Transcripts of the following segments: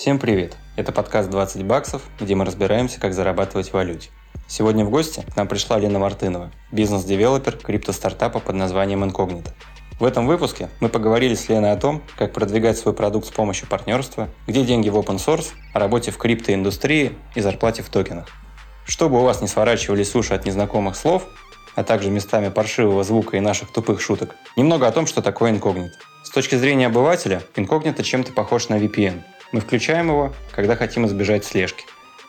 Всем привет! Это подкаст «20 баксов», где мы разбираемся, как зарабатывать в валюте. Сегодня в гости к нам пришла Лена Мартынова, бизнес-девелопер крипто-стартапа под названием Incognito. В этом выпуске мы поговорили с Леной о том, как продвигать свой продукт с помощью партнерства, где деньги в open source, о работе в криптоиндустрии и зарплате в токенах. Чтобы у вас не сворачивались уши от незнакомых слов, а также местами паршивого звука и наших тупых шуток, немного о том, что такое инкогнито. С точки зрения обывателя, инкогнито чем-то похож на VPN. Мы включаем его, когда хотим избежать слежки.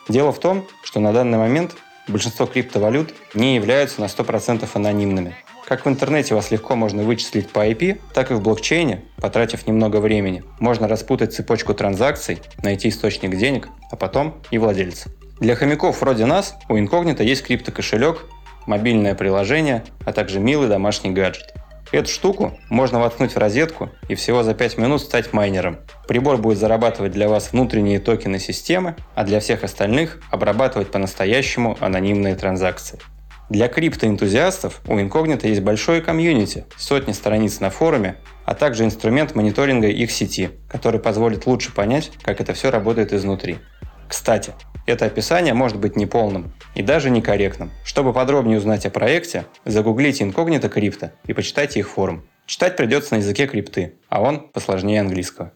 Дело в том, что на данный момент большинство криптовалют не являются на 100% анонимными. Как в интернете вас легко можно вычислить по IP, так и в блокчейне, потратив немного времени, можно распутать цепочку транзакций, найти источник денег, а потом и владельца. Для хомяков вроде нас у инкогнито есть криптокошелек, мобильное приложение, а также милый домашний гаджет. Эту штуку можно воткнуть в розетку и всего за 5 минут стать майнером. Прибор будет зарабатывать для вас внутренние токены системы, а для всех остальных обрабатывать по-настоящему анонимные транзакции. Для криптоэнтузиастов у Incognito есть большое комьюнити, сотни страниц на форуме, а также инструмент мониторинга их сети, который позволит лучше понять, как это все работает изнутри. Кстати, это описание может быть неполным и даже некорректным. Чтобы подробнее узнать о проекте, загуглите инкогнито крипто и почитайте их форум. Читать придется на языке крипты, а он посложнее английского.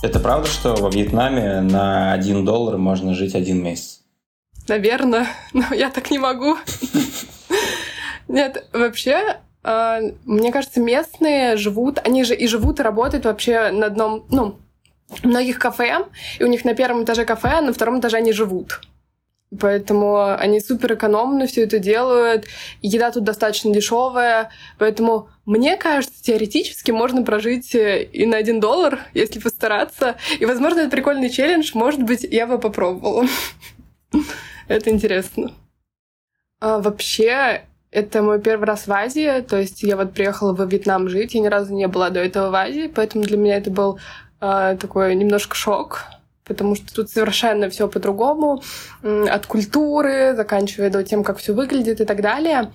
Это правда, что во Вьетнаме на 1 доллар можно жить один месяц? Наверное, но я так не могу. Нет, вообще мне кажется, местные живут, они же и живут, и работают вообще на одном, ну, многих кафе, и у них на первом этаже кафе, а на втором этаже они живут. Поэтому они супер экономно все это делают. Еда тут достаточно дешевая. Поэтому мне кажется, теоретически можно прожить э, и на один доллар, если постараться. И, возможно, это прикольный челлендж. Может быть, я бы попробовала. Это интересно. А вообще, это мой первый раз в Азии, то есть я вот приехала во Вьетнам жить, я ни разу не была до этого в Азии, поэтому для меня это был э, такой немножко шок, потому что тут совершенно все по-другому, от культуры, заканчивая до тем, как все выглядит и так далее.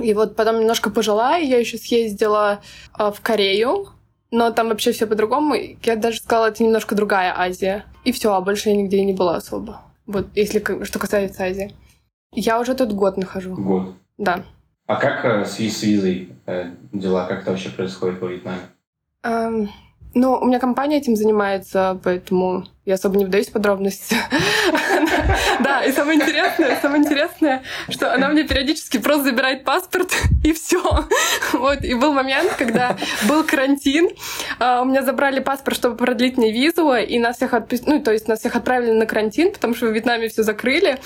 И вот потом немножко пожила, и я еще съездила э, в Корею, но там вообще все по-другому. Я даже сказала, это немножко другая Азия. И все, а больше я нигде не была особо. Вот, если что касается Азии. Я уже тут год нахожу. Год. Да. А как э, с, с визой э, дела? Как это вообще происходит во Вьетнаме? Эм, ну, у меня компания этим занимается, поэтому я особо не вдаюсь в подробности. Да, и самое интересное, самое интересное, что она мне периодически просто забирает паспорт, и все. Вот, и был момент, когда был карантин, а, у меня забрали паспорт, чтобы продлить мне визу, и нас всех отпустили, ну, то есть нас всех отправили на карантин, потому что в Вьетнаме все закрыли,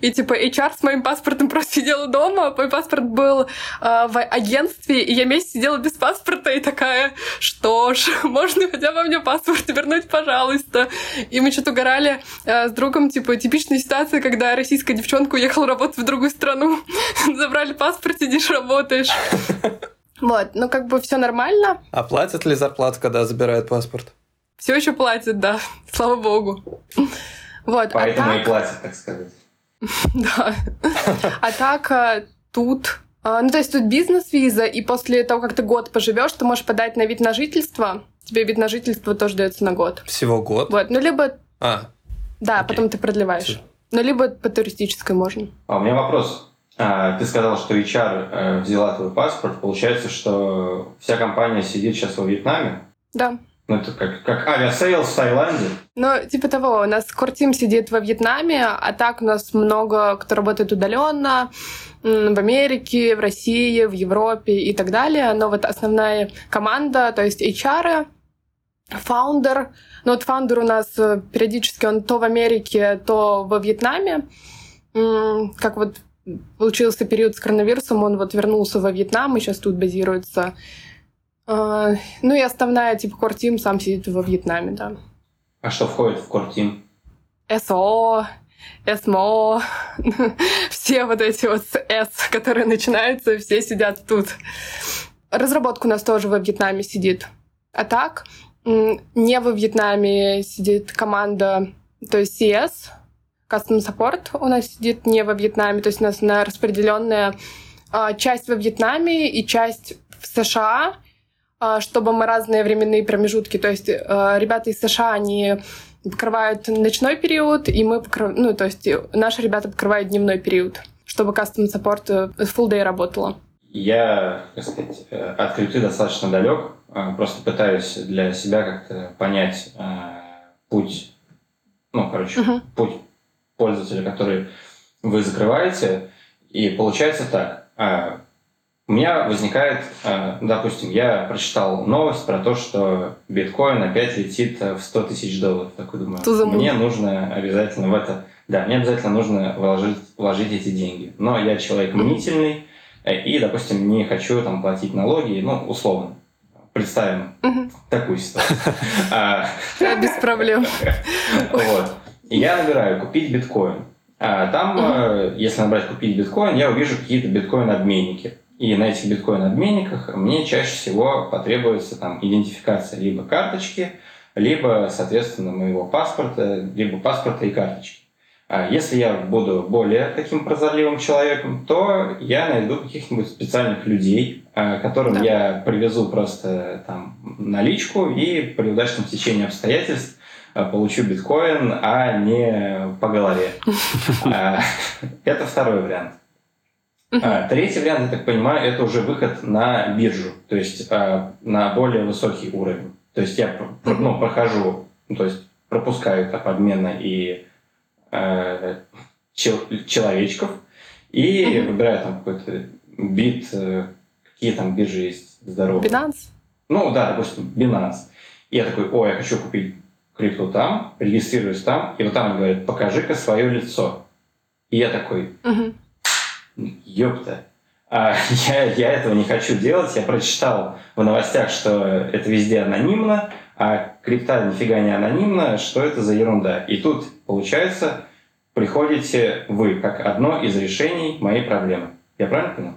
и типа HR с моим паспортом просто сидела дома, мой паспорт был а, в агентстве, и я месяц сидела без паспорта, и такая, что ж, можно хотя бы мне паспорт вернуть, пожалуйста. И мы что-то угорали э, с другом, типа, типичная ситуация, когда российская девчонка уехала работать в другую страну, забрали паспорт, сидишь, работаешь. Вот, ну как бы все нормально. А платят ли зарплату, когда забирают паспорт? Все еще платят, да, слава богу. Вот, а Поэтому а так... и платят, так сказать. Да. А так э, тут а, ну, то есть тут бизнес-виза, и после того, как ты год поживешь, ты можешь подать на вид на жительство. Тебе вид на жительство тоже дается на год. Всего год? Вот, ну, либо... А. Да, окей. потом ты продлеваешь. Все. Ну, либо по туристической можно. А у меня вопрос. А, ты сказал, что HR э, взяла твой паспорт. Получается, что вся компания сидит сейчас во Вьетнаме? Да. Ну, это как, как Aviasales в Таиланде? Ну, типа того, у нас core team сидит во Вьетнаме, а так у нас много кто работает удаленно в Америке, в России, в Европе и так далее. Но вот основная команда, то есть HR, founder, ну вот founder у нас э, периодически он то в Америке, то во Вьетнаме. Как вот получился период с коронавирусом, он вот вернулся во Вьетнам и сейчас тут базируется. А, ну и основная, типа, Core сам сидит во Вьетнаме, да. А что входит в Core СО, СМО, все вот эти вот С, которые начинаются, все сидят тут. Разработка у нас тоже во Вьетнаме сидит. А так, не во Вьетнаме сидит команда, то есть CS, Custom Support у нас сидит не во Вьетнаме, то есть у нас на распределенная а, часть во Вьетнаме и часть в США, а, чтобы мы разные временные промежутки, то есть а, ребята из США, они покрывают ночной период, и мы покрываем, ну, то есть наши ребята покрывают дневной период, чтобы custom support э, full day работало. Я, так сказать, э, от крипты достаточно далек, просто пытаюсь для себя как-то понять путь, ну, короче, uh-huh. путь пользователя, который вы закрываете, и получается так у меня возникает, допустим, я прочитал новость про то, что биткоин опять летит в 100 тысяч долларов. Такой думаю, мне нужно обязательно в это, да, мне обязательно нужно вложить, вложить эти деньги. Но я человек мнительный э, и, допустим, не хочу там платить налоги, ну, условно. Представим такую ситуацию. А, Без проблем. Вот. Я набираю купить биткоин. А там, э, если набрать купить биткоин, я увижу какие-то биткоин-обменники. И на этих биткоин-обменниках мне чаще всего потребуется там идентификация либо карточки, либо, соответственно, моего паспорта, либо паспорта и карточки. А если я буду более таким прозорливым человеком, то я найду каких-нибудь специальных людей, а, которым да. я привезу просто там наличку и при удачном течении обстоятельств а, получу биткоин, а не по голове. Это второй вариант. Третий вариант, я так понимаю, это уже выход на биржу, то есть на более высокий уровень. То есть я ну, прохожу, ну, то есть пропускаю этап обмена и э, чел- человечков и uh-huh. выбираю там какой-то бит, э, какие там биржи есть здоровые. Binance? Ну да, допустим, Binance. И я такой, о, я хочу купить крипту там, регистрируюсь там, и вот там говорят, покажи-ка свое лицо. И я такой, ёпта, а я, я этого не хочу делать. Я прочитал в новостях, что это везде анонимно, а крипта нифига не анонимно, что это за ерунда. И тут, получается, приходите вы как одно из решений моей проблемы. Я правильно понял?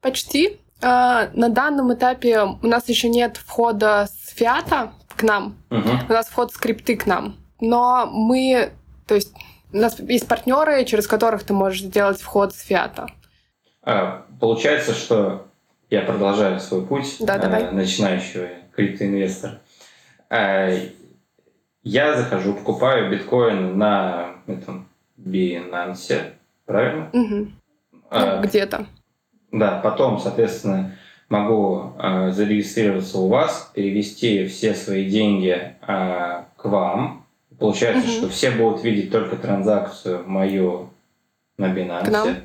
Почти. А, на данном этапе у нас еще нет входа с фиата к нам. Угу. У нас вход с крипты к нам. Но мы, то есть у нас есть партнеры, через которых ты можешь сделать вход с фиата. А, получается, что я продолжаю свой путь да, э, начинающего криптоинвестора. Э, я захожу, покупаю биткоин на этом Binance, правильно? Угу. А, ну, где-то. Да, потом, соответственно, могу э, зарегистрироваться у вас, перевести все свои деньги э, к вам, Получается, угу. что все будут видеть только транзакцию мою на Binance.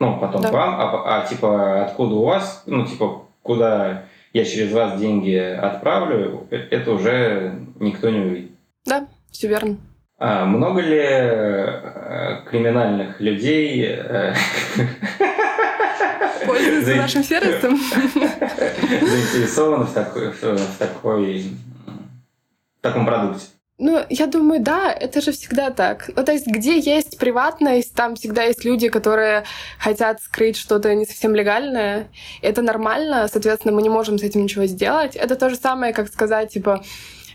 Ну, потом да. к вам, а, а типа откуда у вас, ну, типа, куда я через вас деньги отправлю, э, это уже никто не увидит. Да, все верно. А много ли э, криминальных людей э, пользуются нашим сервисом? Заинтересованы в такой, в такой в таком продукте? Ну, я думаю, да, это же всегда так. Ну, то есть, где есть приватность, там всегда есть люди, которые хотят скрыть что-то не совсем легальное. Это нормально, соответственно, мы не можем с этим ничего сделать. Это то же самое, как сказать, типа,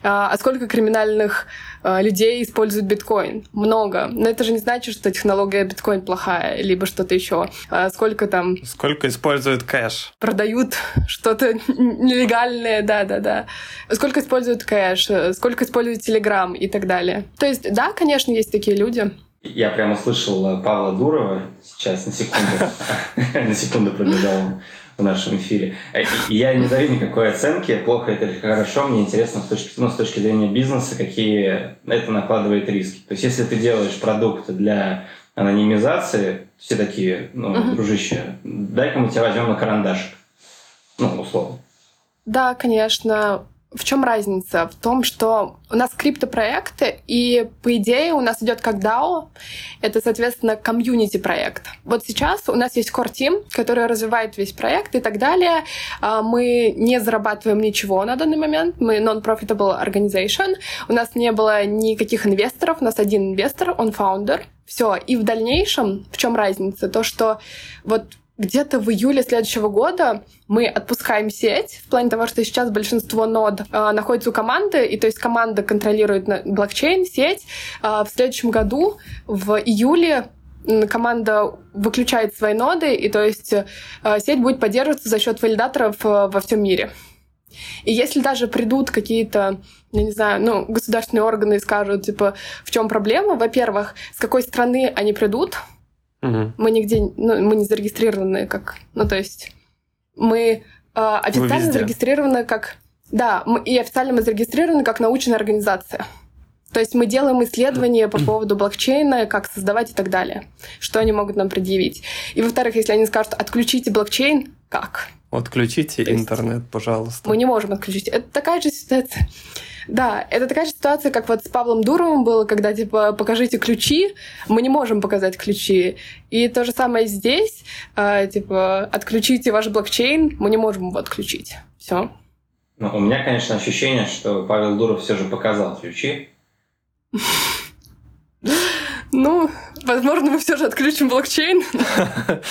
а, а сколько криминальных а, людей используют биткоин? Много. Но это же не значит, что технология биткоин плохая, либо что-то еще. А сколько там... Сколько используют кэш? Продают что-то нелегальное, да-да-да. Сколько используют кэш, сколько используют Телеграм и так далее. То есть, да, конечно, есть такие люди. Я прямо слышал Павла Дурова сейчас на секунду, на секунду пробежал в нашем эфире. Э, я не даю никакой оценки, плохо это или хорошо. Мне интересно с точки, ну, с точки зрения бизнеса, какие это накладывает риски. То есть, если ты делаешь продукт для анонимизации, все такие, ну, uh-huh. дружище, дай-ка мы тебя возьмем на карандашик. Ну, условно. Да, конечно. В чем разница? В том, что у нас криптопроекты, и по идее у нас идет как DAO, это, соответственно, комьюнити-проект. Вот сейчас у нас есть core team, который развивает весь проект и так далее. А, мы не зарабатываем ничего на данный момент, мы non-profitable organization. У нас не было никаких инвесторов, у нас один инвестор, он founder. Все. И в дальнейшем, в чем разница? То, что вот где-то в июле следующего года мы отпускаем сеть, в плане того, что сейчас большинство нод э, находится у команды, и то есть команда контролирует блокчейн, сеть. Э, в следующем году, в июле, команда выключает свои ноды, и то есть э, сеть будет поддерживаться за счет валидаторов э, во всем мире. И если даже придут какие-то, я не знаю, ну, государственные органы и скажут, типа, в чем проблема, во-первых, с какой страны они придут, угу. мы нигде, ну, мы не зарегистрированы как, ну, то есть мы э, официально зарегистрированы как, да, мы, и официально мы зарегистрированы как научная организация. То есть мы делаем исследования по поводу блокчейна, как создавать и так далее. Что они могут нам предъявить. И, во-вторых, если они скажут, отключите блокчейн, как? Отключите То интернет, пожалуйста. Мы не можем отключить. Это такая же ситуация. Да, это такая же ситуация, как вот с Павлом Дуровым было, когда, типа, покажите ключи, мы не можем показать ключи. И то же самое здесь, э, типа, отключите ваш блокчейн, мы не можем его отключить. Все. Ну, у меня, конечно, ощущение, что Павел Дуров все же показал ключи, ну, возможно, мы все же отключим блокчейн.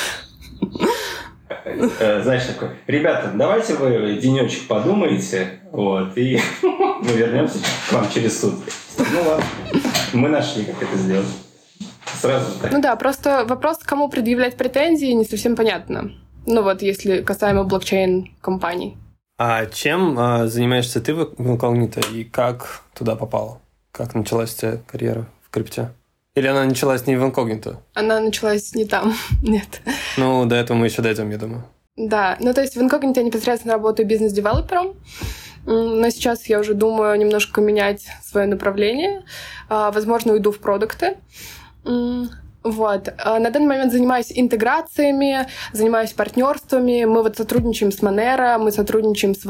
Э, знаешь, такой, ребята, давайте вы денечек подумаете, вот, и мы вернемся к вам через сутки. Ну ладно, мы нашли, как это сделать. Сразу так. Ну да, просто вопрос, кому предъявлять претензии, не совсем понятно. Ну вот, если касаемо блокчейн-компаний. А чем э, занимаешься ты в инкогнито и как туда попала? Как началась у тебя карьера в крипте? Или она началась не в инкогнито? Она началась не там, нет. Ну, до этого мы еще дойдем, я думаю. Да, ну то есть в инкогнито я непосредственно работаю бизнес-девелопером, но сейчас я уже думаю немножко менять свое направление. А, возможно, уйду в продукты. Вот. А, на данный момент занимаюсь интеграциями, занимаюсь партнерствами. Мы вот сотрудничаем с Monero, мы сотрудничаем с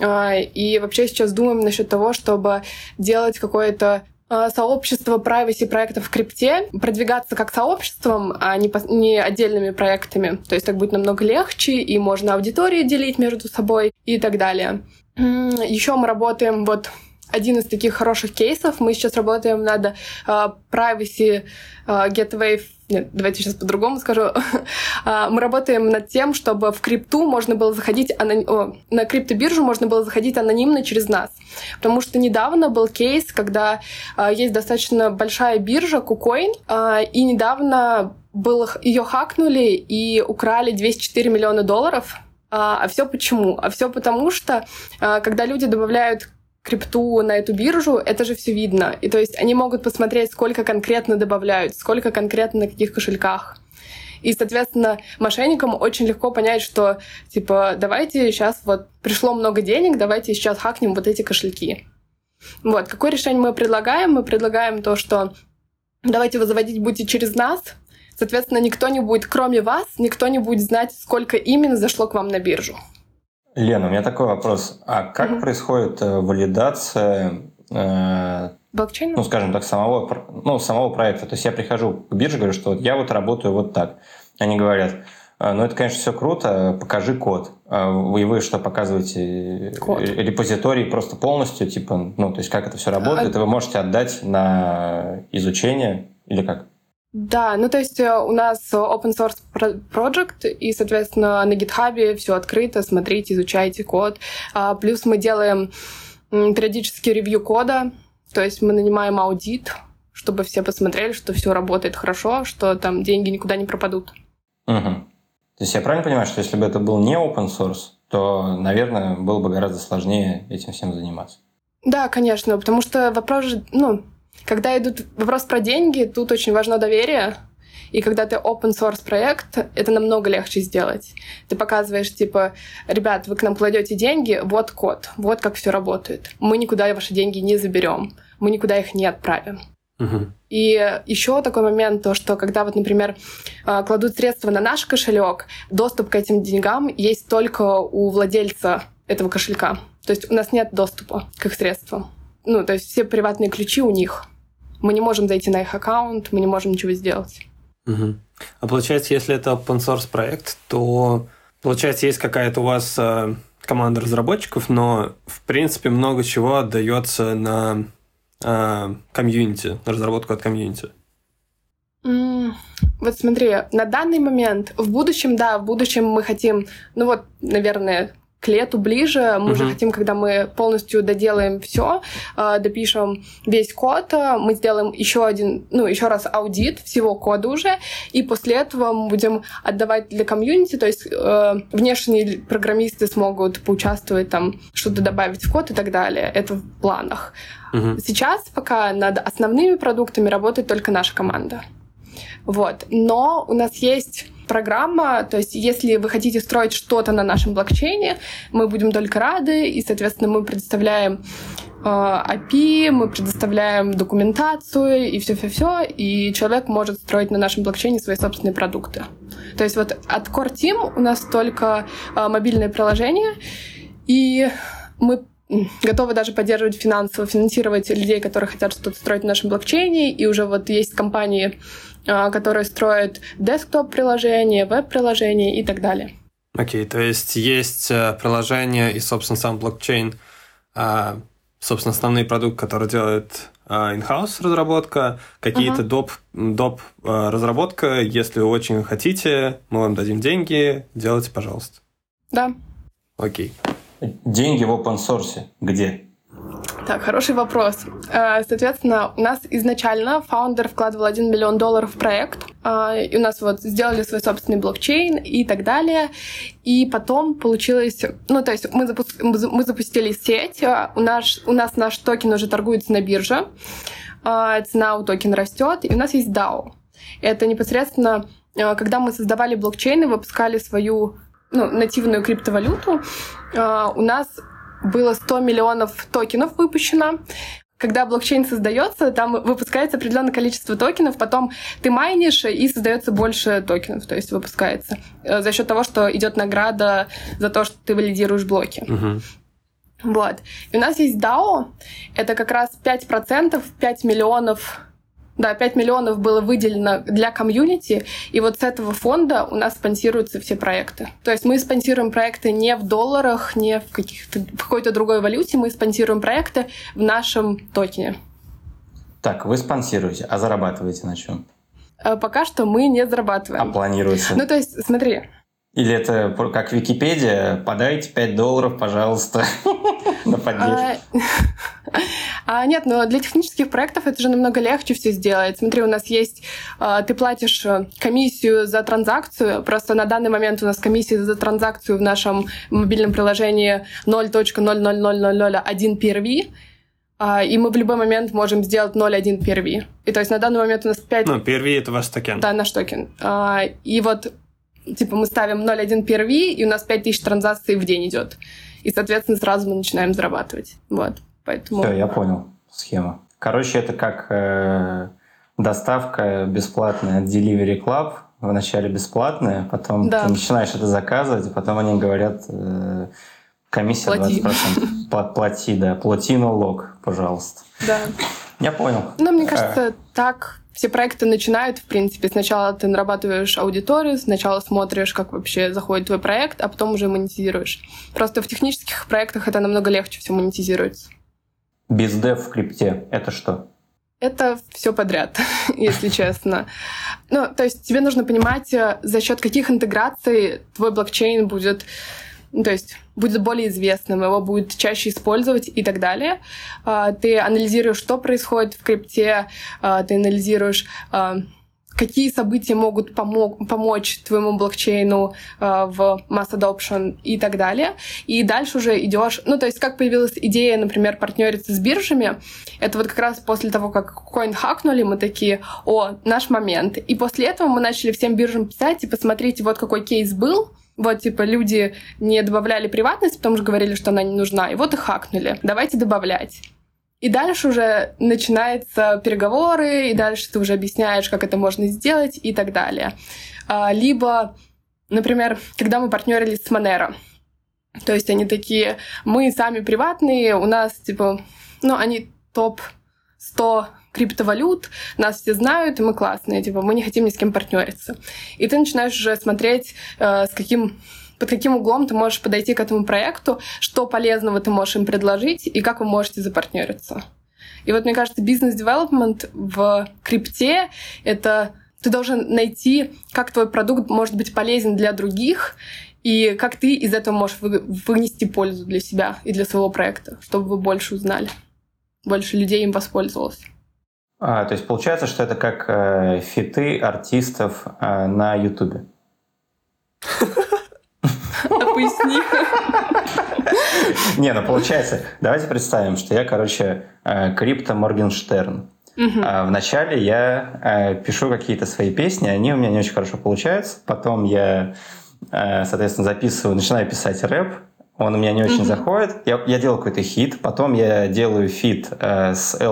а, и вообще сейчас думаем насчет того, чтобы делать какое-то сообщество privacy проектов в крипте, продвигаться как сообществом, а не, по, не отдельными проектами. То есть так будет намного легче, и можно аудитории делить между собой и так далее. Еще мы работаем вот один из таких хороших кейсов. Мы сейчас работаем над uh, privacy uh, gateway нет, давайте сейчас по-другому скажу. А, мы работаем над тем, чтобы в крипту можно было заходить анон... О, на криптобиржу можно было заходить анонимно через нас. Потому что недавно был кейс, когда а, есть достаточно большая биржа KuCoin, а, и недавно был, ее хакнули и украли 204 миллиона долларов. А, все почему? А все потому, что когда люди добавляют крипту на эту биржу, это же все видно. И то есть они могут посмотреть, сколько конкретно добавляют, сколько конкретно на каких кошельках. И, соответственно, мошенникам очень легко понять, что, типа, давайте сейчас вот пришло много денег, давайте сейчас хакнем вот эти кошельки. Вот. Какое решение мы предлагаем? Мы предлагаем то, что давайте вы заводить будете через нас, соответственно, никто не будет, кроме вас, никто не будет знать, сколько именно зашло к вам на биржу. Лена, у меня такой вопрос. А как угу. происходит э, валидация э, блокчейна? Ну, скажем так, самого, ну, самого проекта. То есть я прихожу к бирже, говорю, что вот я вот работаю вот так. Они говорят, «А, ну, это, конечно, все круто, покажи код. А вы, вы что, показываете код. репозиторий просто полностью, типа, ну, то есть как это все работает, а... и вы можете отдать на изучение или как? Да, ну то есть э, у нас open source project, и, соответственно, на GitHub все открыто, смотрите, изучайте код. А, плюс мы делаем периодически ревью кода, то есть мы нанимаем аудит, чтобы все посмотрели, что все работает хорошо, что там деньги никуда не пропадут. Угу. То есть я правильно понимаю, что если бы это был не open source, то, наверное, было бы гораздо сложнее этим всем заниматься? Да, конечно, потому что вопрос же, ну, когда идут вопрос про деньги, тут очень важно доверие. И когда ты open source проект, это намного легче сделать. Ты показываешь, типа, ребят, вы к нам кладете деньги, вот код, вот как все работает. Мы никуда ваши деньги не заберем, мы никуда их не отправим. Угу. И еще такой момент, то, что когда вот, например, а, кладут средства на наш кошелек, доступ к этим деньгам есть только у владельца этого кошелька. То есть у нас нет доступа к их средствам. Ну, то есть все приватные ключи у них. Мы не можем зайти на их аккаунт, мы не можем ничего сделать. Угу. А получается, если это open source проект, то получается, есть какая-то у вас э, команда разработчиков, но в принципе много чего отдается на э, комьюнити, на разработку от комьюнити. Mm, вот смотри, на данный момент, в будущем, да, в будущем мы хотим, ну вот, наверное, к лету ближе. Мы уже хотим, когда мы полностью доделаем все, э, допишем весь код, э, мы сделаем еще один, ну, еще раз аудит всего кода уже, и после этого мы будем отдавать для комьюнити, то есть э, внешние программисты смогут поучаствовать там, что-то добавить в код и так далее. Это в планах. Угу. Сейчас пока над основными продуктами работает только наша команда. Вот. Но у нас есть программа, то есть если вы хотите строить что-то на нашем блокчейне, мы будем только рады, и, соответственно, мы предоставляем э, API, мы предоставляем документацию и все-все-все, и человек может строить на нашем блокчейне свои собственные продукты. То есть вот от Core Team у нас только э, мобильное приложение, и мы готовы даже поддерживать финансово, финансировать людей, которые хотят что-то строить на нашем блокчейне, и уже вот есть компании, которые строят десктоп-приложения, веб-приложения и так далее. Окей, okay, то есть есть э, приложение и, собственно, сам блокчейн, а, собственно, основные продукты, которые делает а, in-house разработка, какие-то uh-huh. доп, доп разработка. Если вы очень хотите, мы вам дадим деньги, делайте, пожалуйста. Да. Окей. Деньги в open source где? Так, хороший вопрос. Э, соответственно, у нас изначально фаундер вкладывал 1 миллион долларов в проект, э, и у нас вот сделали свой собственный блокчейн и так далее. И потом получилось... Ну, то есть мы, запуск... мы запустили сеть, э, у нас, у нас наш токен уже торгуется на бирже, цена у токена растет, и у нас есть DAO. Это непосредственно, когда мы создавали блокчейн и выпускали свою ну, нативную криптовалюту, у нас было 100 миллионов токенов выпущено. Когда блокчейн создается, там выпускается определенное количество токенов, потом ты майнишь, и создается больше токенов, то есть выпускается. Э, за счет того, что идет награда за то, что ты валидируешь блоки. Угу. Вот. И у нас есть DAO, это как раз 5%, 5 миллионов да, 5 миллионов было выделено для комьюнити, и вот с этого фонда у нас спонсируются все проекты. То есть мы спонсируем проекты не в долларах, не в, каких-то, в какой-то другой валюте, мы спонсируем проекты в нашем токене. Так, вы спонсируете, а зарабатываете на чем? Э, пока что мы не зарабатываем. А планируется? Ну, то есть, смотри, или это как Википедия, подайте 5 долларов, пожалуйста, на поддержку? А, нет, но для технических проектов это же намного легче все сделать. Смотри, у нас есть, а, ты платишь э, комиссию за транзакцию, просто на данный момент у нас комиссия за транзакцию в нашем мобильном приложении 0.00001 PRV, а, и мы в любой момент можем сделать 0.1 PRV. И то есть на данный момент у нас 5... Ну, PRV — это ваш токен. Да, наш токен. А, и вот типа мы ставим 0.1 PRV, и у нас 5000 транзакций в день идет. И, соответственно, сразу мы начинаем зарабатывать. Вот. Поэтому... Все, я понял схему. Короче, это как э, доставка бесплатная от Delivery Club. Вначале бесплатная, потом да. ты начинаешь это заказывать, потом они говорят, э, комиссия плати. 20%. Плати, да. Плати налог, пожалуйста. Да. Я понял. Ну, мне кажется, э. так все проекты начинают, в принципе. Сначала ты нарабатываешь аудиторию, сначала смотришь, как вообще заходит твой проект, а потом уже монетизируешь. Просто в технических проектах это намного легче все монетизируется. Бездев в крипте — это что? Это все подряд, если честно. Ну, то есть тебе нужно понимать, э, за счет каких интеграций твой блокчейн будет ну, то есть будет более известным, его будет чаще использовать и так далее. А, ты анализируешь, что происходит в крипте, а, ты анализируешь а, какие события могут помог, помочь твоему блокчейну э, в mass adoption и так далее. И дальше уже идешь, ну, то есть как появилась идея, например, партнериться с биржами, это вот как раз после того, как coin хакнули, мы такие, о, наш момент. И после этого мы начали всем биржам писать, и посмотрите, вот какой кейс был, вот, типа, люди не добавляли приватность, потому что говорили, что она не нужна, и вот и хакнули. Давайте добавлять. И дальше уже начинаются переговоры, и дальше ты уже объясняешь, как это можно сделать и так далее. А, либо, например, когда мы партнерились с Monero, то есть они такие, мы сами приватные, у нас, типа, ну, они топ 100 криптовалют, нас все знают, и мы классные, типа, мы не хотим ни с кем партнериться. И ты начинаешь уже смотреть, э, с каким под каким углом ты можешь подойти к этому проекту, что полезного ты можешь им предложить и как вы можете запартнериться. И вот мне кажется, бизнес-девелопмент в крипте — это ты должен найти, как твой продукт может быть полезен для других, И как ты из этого можешь вы, вынести пользу для себя и для своего проекта, чтобы вы больше узнали, больше людей им воспользовалось. А, то есть получается, что это как э, фиты артистов э, на Ютубе. А поясни. Не, ну получается, давайте представим, что я, короче, э, крипто Моргенштерн. Uh-huh. Вначале я э, пишу какие-то свои песни, они у меня не очень хорошо получаются. Потом я, э, соответственно, записываю, начинаю писать рэп. Он у меня не очень заходит. Я, я делаю какой-то хит. Потом я делаю фит э, с а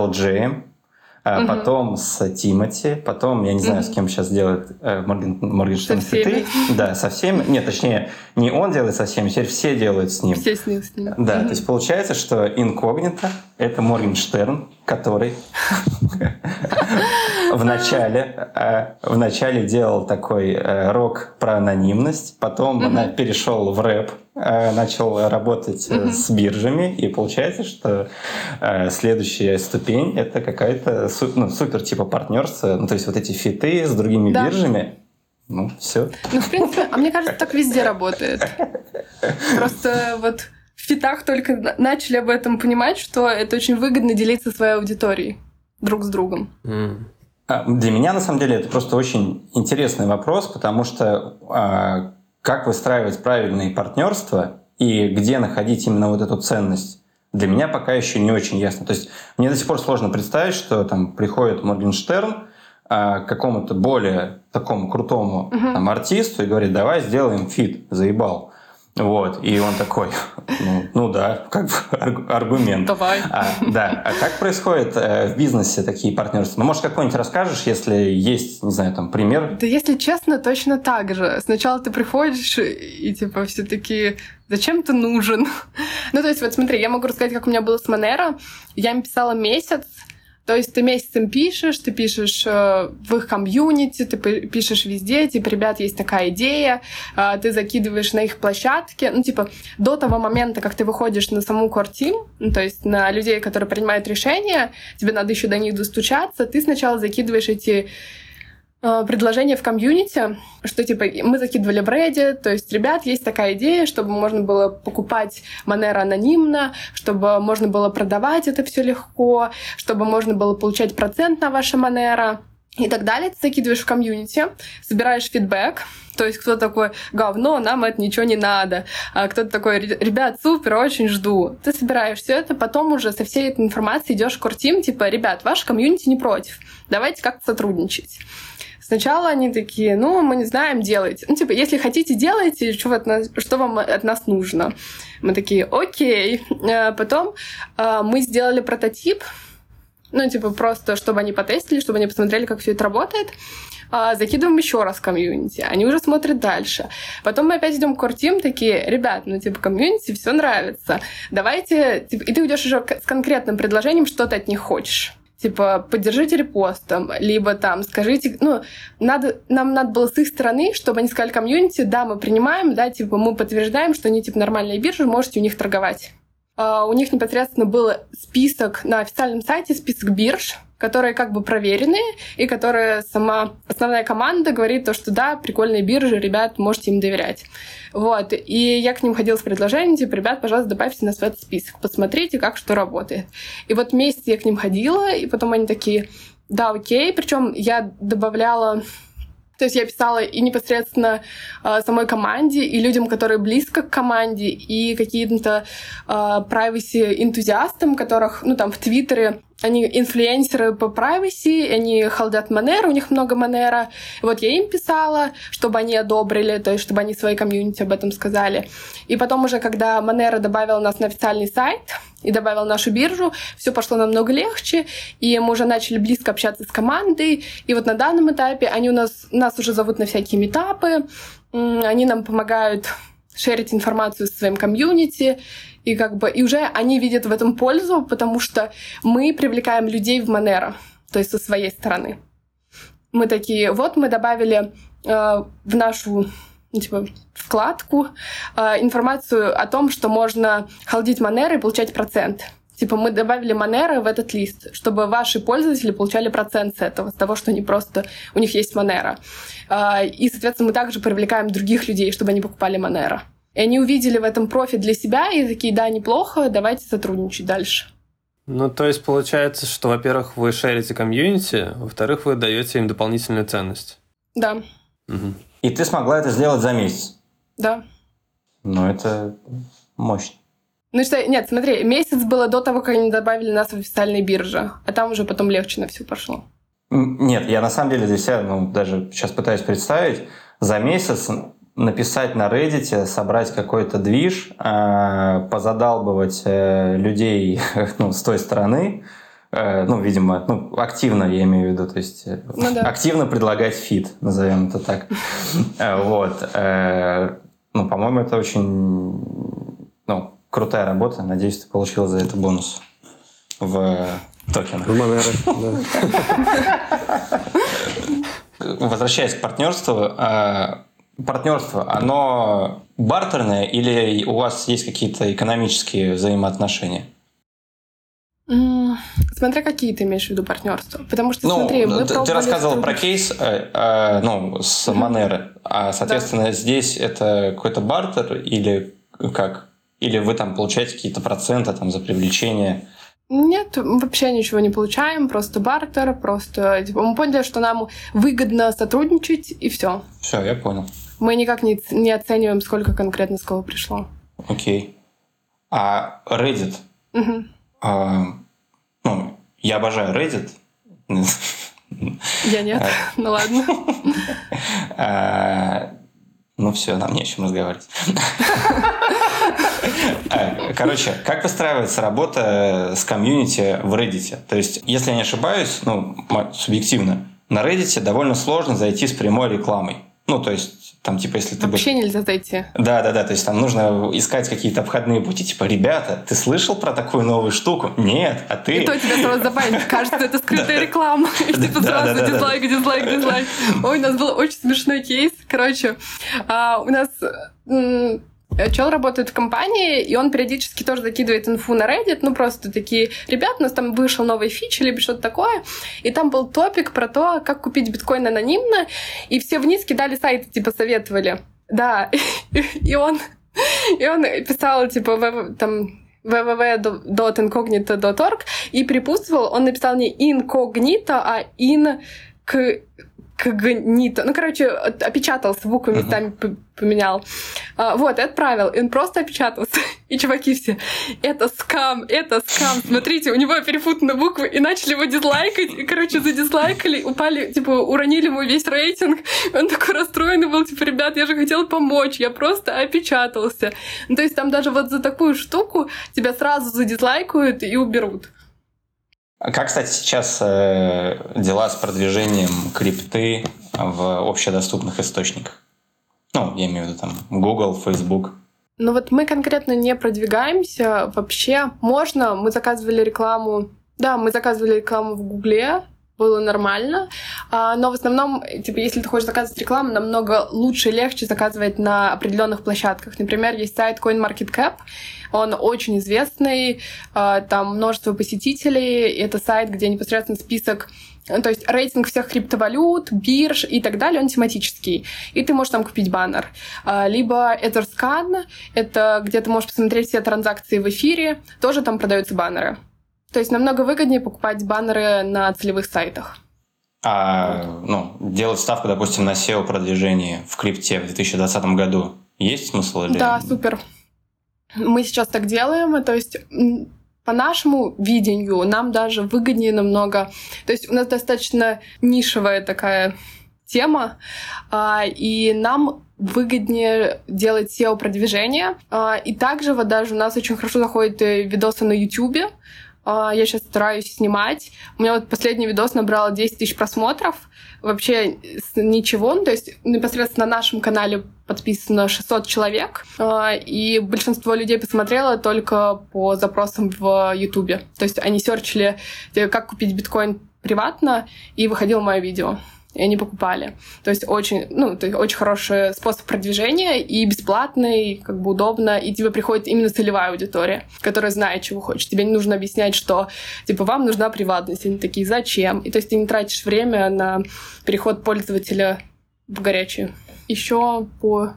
угу. потом с Тимати, потом, я не знаю, угу. с кем сейчас делает э, Морген, Моргенштерн фиты. Да, со всеми. Нет, точнее, не он делает со всеми, теперь все делают с ним. Все с ним. С ним. Да, угу. то есть получается, что инкогнито — это Моргенштерн, который в начале, э, в начале делал такой рок про анонимность, потом перешел в рэп, начал работать mm-hmm. с биржами, и получается, что э, следующая ступень это какая-то ну, супер типа партнерство, ну то есть вот эти фиты с другими да. биржами, ну все. Ну в принципе, а мне кажется, так везде работает. Просто вот в фитах только начали об этом понимать, что это очень выгодно делиться своей аудиторией друг с другом. Мм. Для меня, на самом деле, это просто очень интересный вопрос, потому что а, как выстраивать правильные партнерства и где находить именно вот эту ценность, для меня пока еще не очень ясно. То есть мне до сих пор сложно представить, что там приходит Моргенштерн а, к какому-то более такому крутому uh-huh. там, артисту и говорит, давай сделаем фит, заебал. Вот, и он такой, ну, ну да, как бы аргумент. Давай. А, да, а как происходит э, в бизнесе такие партнерства? Ну, может, какой-нибудь расскажешь, если есть, не знаю, там, пример? Да если честно, точно так же. Сначала ты приходишь и, типа, все таки зачем ты нужен? ну, то есть, вот смотри, я могу рассказать, как у меня было с Монеро. Я им писала месяц, то есть ты месяцем пишешь, ты пишешь э, в их комьюнити, ты пишешь везде, типа, ребят, есть такая идея, э, ты закидываешь на их площадке. Ну, типа, до того момента, как ты выходишь на саму кортим, ну, то есть на людей, которые принимают решения, тебе надо еще до них достучаться, ты сначала закидываешь эти предложение в комьюнити, что типа мы закидывали в Reddit, то есть, ребят, есть такая идея, чтобы можно было покупать Monero анонимно, чтобы можно было продавать это все легко, чтобы можно было получать процент на ваше Monero и так далее. Ты закидываешь в комьюнити, собираешь фидбэк, то есть кто такой, говно, нам это ничего не надо. А кто-то такой, ребят, супер, очень жду. Ты собираешь все это, потом уже со всей этой информацией идешь в кортим, типа, ребят, ваш комьюнити не против, давайте как-то сотрудничать. Сначала они такие, ну, мы не знаем, делайте. Ну, типа, если хотите, делайте, что, от нас, что вам от нас нужно. Мы такие, окей. А потом а, мы сделали прототип, ну, типа, просто, чтобы они потестили, чтобы они посмотрели, как все это работает. А, закидываем еще раз комьюнити. Они уже смотрят дальше. Потом мы опять идем к кортим, такие, ребят, ну, типа, комьюнити все нравится. Давайте, типа, и ты идешь уже с конкретным предложением, что ты от них хочешь типа, поддержите репостом, либо там скажите, ну, надо, нам надо было с их стороны, чтобы они сказали комьюнити, да, мы принимаем, да, типа, мы подтверждаем, что они, типа, нормальные биржи, можете у них торговать. Uh, у них непосредственно был список на официальном сайте, список бирж, которые как бы проверенные, и которые сама основная команда говорит то, что да, прикольные биржи, ребят, можете им доверять. Вот. И я к ним ходила с предложением, типа, ребят, пожалуйста, добавьте нас в этот список, посмотрите, как что работает. И вот месяц я к ним ходила, и потом они такие, да, окей. Причем я добавляла то есть я писала и непосредственно э, самой команде, и людям, которые близко к команде, и каким-то э, privacy энтузиастам, которых, ну, там, в Твиттере они инфлюенсеры по privacy, они халдят Манера, у них много Манера. Вот я им писала, чтобы они одобрили, то есть чтобы они своей комьюнити об этом сказали. И потом уже, когда Манера добавил нас на официальный сайт и добавил нашу биржу, все пошло намного легче, и мы уже начали близко общаться с командой. И вот на данном этапе они у нас, нас уже зовут на всякие метапы, они нам помогают шерить информацию со своим комьюнити, и как бы и уже они видят в этом пользу, потому что мы привлекаем людей в Monero, то есть со своей стороны. Мы такие, вот мы добавили э, в нашу ну, типа, вкладку э, информацию о том, что можно халдить Monero и получать процент. Типа мы добавили Monero в этот лист, чтобы ваши пользователи получали процент с этого, с того, что они просто... У них есть Monero. А, и, соответственно, мы также привлекаем других людей, чтобы они покупали Monero. И они увидели в этом профит для себя и такие, да, неплохо, давайте сотрудничать дальше. Ну, то есть получается, что, во-первых, вы шерите комьюнити, во-вторых, вы даете им дополнительную ценность. Да. Угу. И ты смогла это сделать за месяц. Да. Ну, это мощно. Ну что, нет, смотри, месяц было до того, как они добавили нас в официальные биржи, а там уже потом легче на все пошло. Нет, я на самом деле для себя, ну, даже сейчас пытаюсь представить, за месяц написать на Reddit, собрать какой-то движ, э, позадалбывать э, людей ну, с той стороны, э, ну, видимо, ну, активно, я имею в виду, то есть ну, да. активно предлагать фит, назовем это так. Вот. Ну, по-моему, это очень ну, крутая работа. Надеюсь, ты получил за это бонус в токенах. В да. Возвращаясь к партнерству, партнерство, оно бартерное или у вас есть какие-то экономические взаимоотношения? Смотря какие ты имеешь в виду партнерства. Потому что, ну, смотри, мы ты, ты рассказывал про кейс э, э, ну, с Манеры. А, соответственно, да. здесь это какой-то бартер или как? Или вы там получаете какие-то проценты там, за привлечение нет, вообще ничего не получаем, просто бартер, просто типа, мы поняли, что нам выгодно сотрудничать, и все. Все, я понял. Мы никак не, не оцениваем, сколько конкретно с кого пришло. Окей. А Reddit? Угу. А, ну, я обожаю Reddit. Я нет, ну ладно. Ну все, нам не о чем разговаривать. А, короче, как выстраивается работа с комьюнити в Reddit? То есть, если я не ошибаюсь, ну, субъективно, на Reddit довольно сложно зайти с прямой рекламой. Ну, то есть, там, типа, если ты... Вообще бы... нельзя зайти. Да, да, да, то есть там нужно искать какие-то обходные пути, типа, ребята, ты слышал про такую новую штуку? Нет, а ты... И то тебя сразу забанят, кажется, это скрытая реклама. И типа сразу дизлайк, дизлайк, дизлайк. Ой, у нас был очень смешной кейс. Короче, а, у нас чел работает в компании, и он периодически тоже закидывает инфу на Reddit, ну просто такие, ребят, у нас там вышел новый фич или что-то такое, и там был топик про то, как купить биткоин анонимно, и все вниз кидали сайты, типа советовали. Да, и он, и он писал, типа, там, www.incognito.org и припутствовал, он написал не incognito, а in к когнито. Ну, короче, опечатался, буквы местами uh-huh. поменял. А, вот, и отправил. И он просто опечатался. И чуваки все, это скам, это скам. Смотрите, у него перепутаны буквы. И начали его дизлайкать. И, короче, задизлайкали, упали, типа, уронили ему весь рейтинг. И он такой расстроенный был, типа, ребят, я же хотел помочь, я просто опечатался. Ну, то есть там даже вот за такую штуку тебя сразу задизлайкают и уберут. Как, кстати, сейчас э, дела с продвижением крипты в общедоступных источниках? Ну, я имею в виду там Google, Facebook. Ну вот мы конкретно не продвигаемся. Вообще можно, мы заказывали рекламу, да, мы заказывали рекламу в Гугле, было нормально. А, но в основном, типа, если ты хочешь заказывать рекламу, намного лучше и легче заказывать на определенных площадках. Например, есть сайт CoinMarketCap, он очень известный, а, там множество посетителей. Это сайт, где непосредственно список то есть рейтинг всех криптовалют, бирж и так далее, он тематический. И ты можешь там купить баннер. А, либо Etherscan, это где ты можешь посмотреть все транзакции в эфире, тоже там продаются баннеры. То есть намного выгоднее покупать баннеры на целевых сайтах. А ну, делать ставку, допустим, на SEO-продвижение в крипте в 2020 году есть смысл? Или... Да, супер. Мы сейчас так делаем, то есть по нашему видению нам даже выгоднее намного. То есть у нас достаточно нишевая такая тема, а, и нам выгоднее делать SEO-продвижение. А, и также вот даже у нас очень хорошо заходят э, видосы на YouTube, я сейчас стараюсь снимать. У меня вот последний видос набрал 10 тысяч просмотров. Вообще ничего. Ну, то есть непосредственно на нашем канале подписано 600 человек. А, и большинство людей посмотрело только по запросам в Ютубе. То есть они серчили, как купить биткоин приватно, и выходило мое видео. И они покупали. То есть очень, ну, то есть очень хороший способ продвижения и бесплатный, как бы удобно, и тебе приходит именно целевая аудитория, которая знает, чего хочет. Тебе не нужно объяснять, что, типа, вам нужна приватность. Они такие, зачем? И то есть ты не тратишь время на переход пользователя в горячее. Еще по...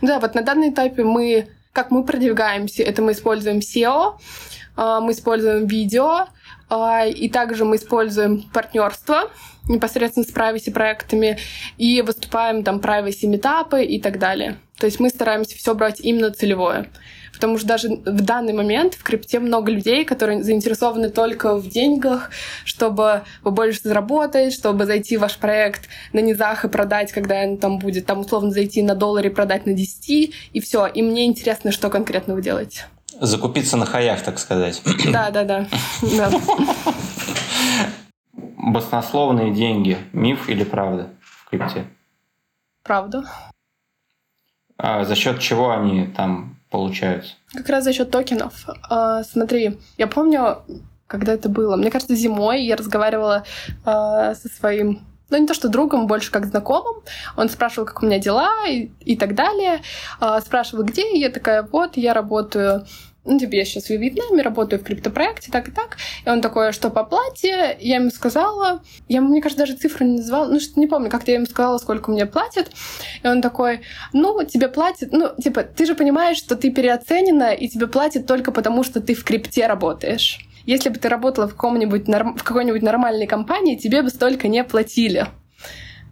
Да, вот на данном этапе мы как мы продвигаемся? Это мы используем SEO, а, мы используем видео, и также мы используем партнерство непосредственно с privacy проектами и выступаем там privacy метапы и так далее. То есть мы стараемся все брать именно целевое. Потому что даже в данный момент в крипте много людей, которые заинтересованы только в деньгах, чтобы побольше заработать, чтобы зайти в ваш проект на низах и продать, когда он там будет, там условно зайти на долларе продать на 10, и все. И мне интересно, что конкретно вы делаете. Закупиться на хаях, так сказать. Да, да, да. Баснословные деньги. Миф или правда в крипте? Правда. А за счет чего они там получаются? Как раз за счет токенов. А, смотри, я помню, когда это было. Мне кажется, зимой я разговаривала а, со своим ну, не то что другом, больше как знакомым. Он спрашивал, как у меня дела и, и так далее. А, спрашивал, где. Я такая, вот, я работаю ну, типа, я сейчас в Вьетнаме, работаю в криптопроекте, так и так. И он такой, что по оплате? Я ему сказала, я, мне кажется, даже цифру не назвала, ну, что не помню, как-то я ему сказала, сколько мне платят. И он такой, ну, тебе платят, ну, типа, ты же понимаешь, что ты переоценена, и тебе платят только потому, что ты в крипте работаешь. Если бы ты работала в, каком-нибудь, в какой-нибудь нормальной компании, тебе бы столько не платили.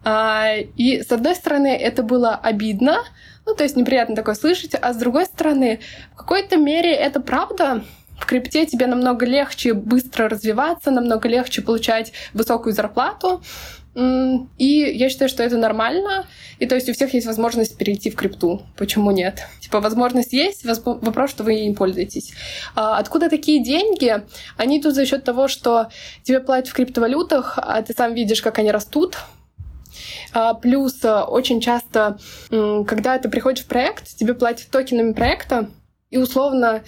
А, и, с одной стороны, это было обидно, ну, то есть неприятно такое слышать, а с другой стороны, в какой-то мере это правда, в крипте тебе намного легче быстро развиваться, намного легче получать высокую зарплату. И я считаю, что это нормально. И то есть у всех есть возможность перейти в крипту. Почему нет? Типа возможность есть, вопрос, что вы ей пользуетесь. А откуда такие деньги? Они идут за счет того, что тебе платят в криптовалютах, а ты сам видишь, как они растут. А, плюс а, очень часто, когда ты приходишь в проект, тебе платят токенами проекта, и условно,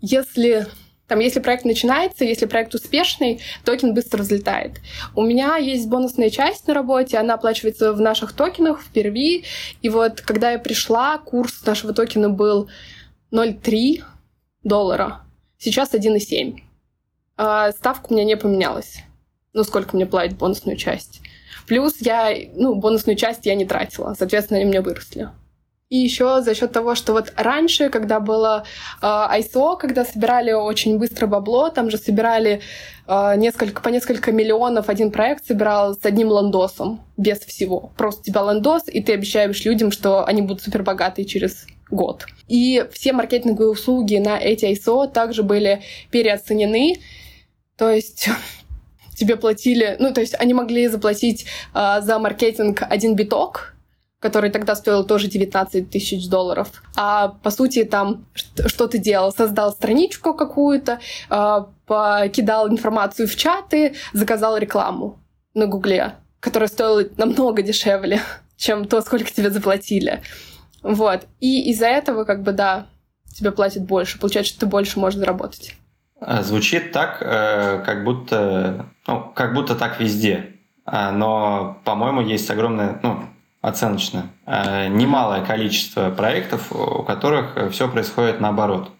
если там, если проект начинается, если проект успешный, токен быстро взлетает. У меня есть бонусная часть на работе, она оплачивается в наших токенах впервые. И вот когда я пришла, курс нашего токена был 0,3 доллара. Сейчас 1,7. А ставка у меня не поменялась. Ну, сколько мне платит бонусную часть. Плюс я, ну, бонусную часть я не тратила, соответственно, они меня выросли. И еще за счет того, что вот раньше, когда было э, ISO, когда собирали очень быстро бабло, там же собирали э, несколько, по несколько миллионов один проект собирал с одним ландосом, без всего. Просто у тебя ландос, и ты обещаешь людям, что они будут супер богатые через год. И все маркетинговые услуги на эти ISO также были переоценены. То есть тебе платили, ну, то есть они могли заплатить э, за маркетинг один биток, который тогда стоил тоже 19 тысяч долларов. А по сути там что ты делал? Создал страничку какую-то, э, покидал информацию в чаты, заказал рекламу на Гугле, которая стоила намного дешевле, чем то, сколько тебе заплатили. Вот. И из-за этого, как бы, да, тебе платят больше. Получается, что ты больше можешь заработать. А, звучит так, э, как будто, ну, как будто так везде. А, но, по-моему, есть огромное, ну, оценочно, э, немалое количество проектов, у которых все происходит наоборот.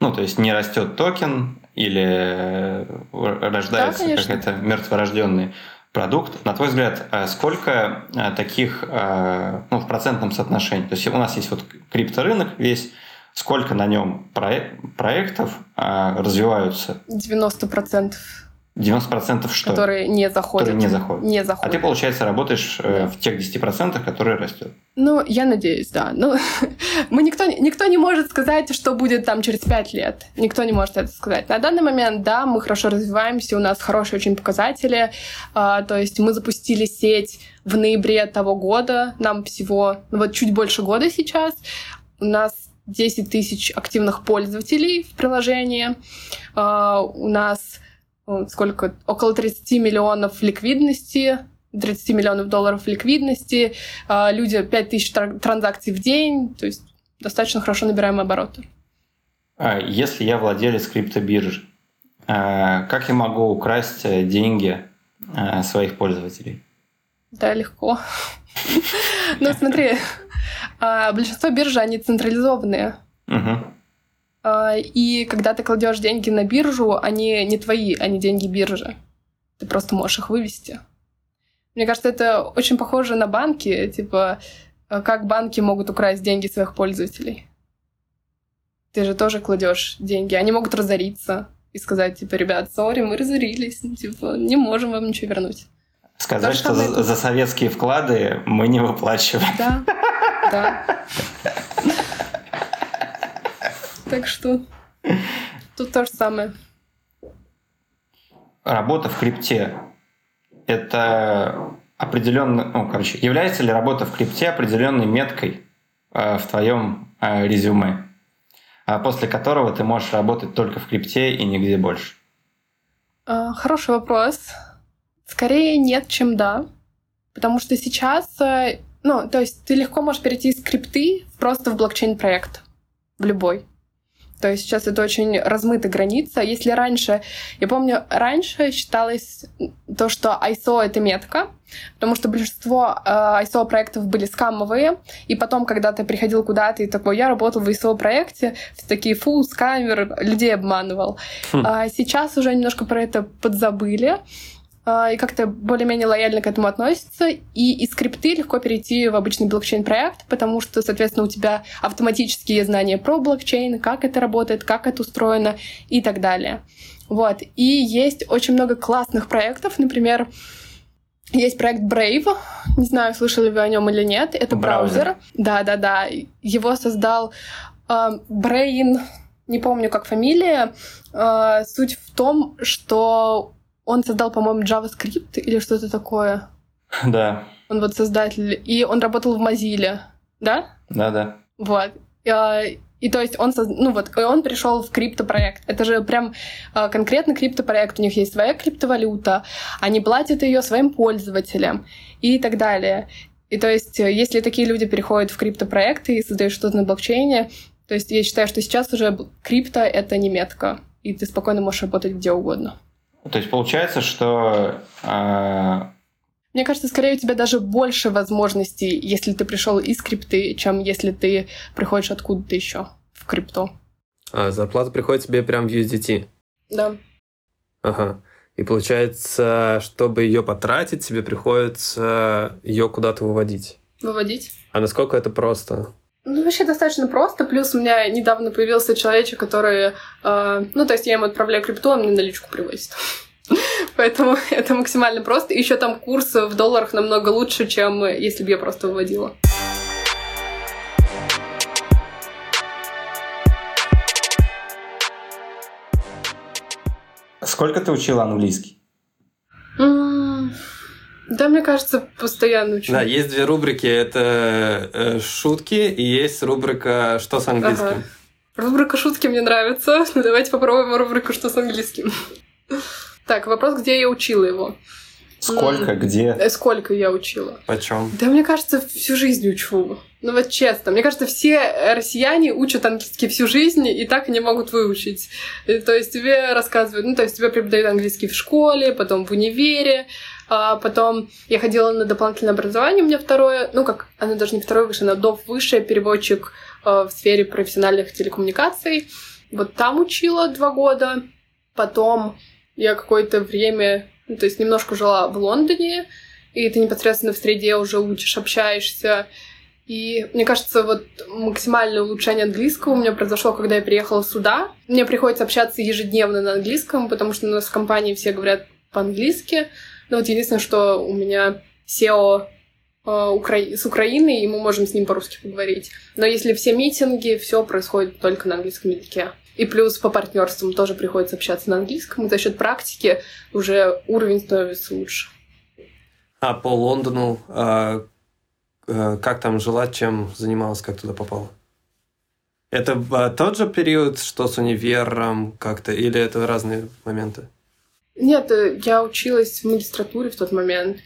Ну, то есть не растет токен или э, рождается да, какой-то мертворожденный продукт. На твой взгляд, сколько таких ну, в процентном соотношении? То есть у нас есть вот крипторынок весь, сколько на нем проектов а, развиваются? 90%. 90% что? Которые не заходят. Которые не заходят. Не заходят. А ты, получается, работаешь э, да. в тех 10%, которые растет. Ну, я надеюсь, да. Ну, мы никто, никто не может сказать, что будет там через 5 лет. Никто не может это сказать. На данный момент, да, мы хорошо развиваемся, у нас хорошие очень показатели. А, то есть мы запустили сеть в ноябре того года, нам всего ну, вот чуть больше года сейчас. У нас 10 тысяч активных пользователей в приложении. Uh, у нас uh, сколько? Около 30 миллионов ликвидности, 30 миллионов долларов ликвидности. Uh, люди 5 тысяч транзакций в день. То есть достаточно хорошо набираем обороты. А если я владелец криптобиржи, как я могу украсть э, деньги своих пользователей? Да, легко. Ну, смотри, а, большинство биржи, они централизованные. А, и когда ты кладешь деньги на биржу, они не твои, они деньги биржи. Ты просто можешь их вывести. Мне кажется, это очень похоже на банки, типа, а, как банки могут украсть деньги своих пользователей. Ты же тоже кладешь деньги. Они могут разориться и сказать, типа, ребят, сори, мы разорились, типа, не можем вам ничего вернуть. Сказать, То, что, что за, за советские вклады мы не выплачиваем. Да, да. Так что тут то же самое. Работа в крипте – это определенно, ну, короче, является ли работа в крипте определенной меткой э, в твоем э, резюме, э, после которого ты можешь работать только в крипте и нигде больше? А, хороший вопрос. Скорее нет, чем да. Потому что сейчас, э, ну, то есть ты легко можешь перейти из крипты просто в блокчейн-проект. В любой. То есть сейчас это очень размытая граница. Если раньше, я помню, раньше считалось то, что ISO — это метка, потому что большинство э, ISO-проектов были скамовые, и потом, когда ты приходил куда-то и такой, я работал в ISO-проекте, все такие, фу, скамер, людей обманывал. Хм. А сейчас уже немножко про это подзабыли. А, и как-то более-менее лояльно к этому относится. И из скрипты легко перейти в обычный блокчейн-проект, потому что, соответственно, у тебя автоматически есть знания про блокчейн, как это работает, как это устроено и так далее. Вот. И есть очень много классных проектов. Например, есть проект Brave. Не знаю, слышали вы о нем или нет. Это браузер. Да-да-да. Его создал э, Brain, не помню, как фамилия. Э, суть в том, что он создал, по-моему, JavaScript или что-то такое. Да. Он вот создатель. И он работал в Mozilla, да? Да, да. Вот. И, а, и то есть он, соз... ну вот, и он пришел в криптопроект. Это же прям а, конкретно криптопроект. У них есть своя криптовалюта, они платят ее своим пользователям и так далее. И то есть, если такие люди переходят в криптопроекты и создают что-то на блокчейне, то есть я считаю, что сейчас уже крипто — это не метка, и ты спокойно можешь работать где угодно. То есть получается, что... Э... Мне кажется, скорее у тебя даже больше возможностей, если ты пришел из крипты, чем если ты приходишь откуда-то еще в крипту. А зарплата приходит тебе прям в USDT? Да. Ага. И получается, чтобы ее потратить, тебе приходится ее куда-то выводить. Выводить. А насколько это просто? Ну, вообще достаточно просто. Плюс у меня недавно появился человечек, который... Э, ну, то есть я ему отправляю крипту, он мне наличку привозит. Поэтому это максимально просто. Еще там курс в долларах намного лучше, чем если бы я просто выводила. Сколько ты учила английский? Да, мне кажется, постоянно учу. Да, есть две рубрики. Это э, шутки и есть рубрика «Что с английским?». Ага. Рубрика «Шутки» мне нравится. Ну, давайте попробуем рубрику «Что с английским?». Так, вопрос, где я учила его? Сколько, где? Э, сколько я учила? Почем? Да, мне кажется, всю жизнь учу. Ну вот честно, мне кажется, все россияне учат английский всю жизнь и так не могут выучить. И, то есть тебе рассказывают, ну то есть тебе преподают английский в школе, потом в универе, а потом я ходила на дополнительное образование, у меня второе, ну как, оно даже не второе выше, оно до высшее, переводчик э, в сфере профессиональных телекоммуникаций. Вот там учила два года. Потом я какое-то время, ну, то есть немножко жила в Лондоне, и ты непосредственно в среде уже учишь, общаешься. И мне кажется, вот максимальное улучшение английского у меня произошло, когда я приехала сюда. Мне приходится общаться ежедневно на английском, потому что у нас в компании все говорят по-английски. Но вот единственное, что у меня SEO э, Укра... с Украины, и мы можем с ним по-русски поговорить. Но если все митинги, все происходит только на английском языке. И плюс по партнерствам тоже приходится общаться на английском. И за счет практики уже уровень становится лучше. А по Лондону а, а, как там жила, чем занималась, как туда попала? Это а, тот же период, что с универом как-то, или это разные моменты? Нет, э, я училась в магистратуре в тот момент.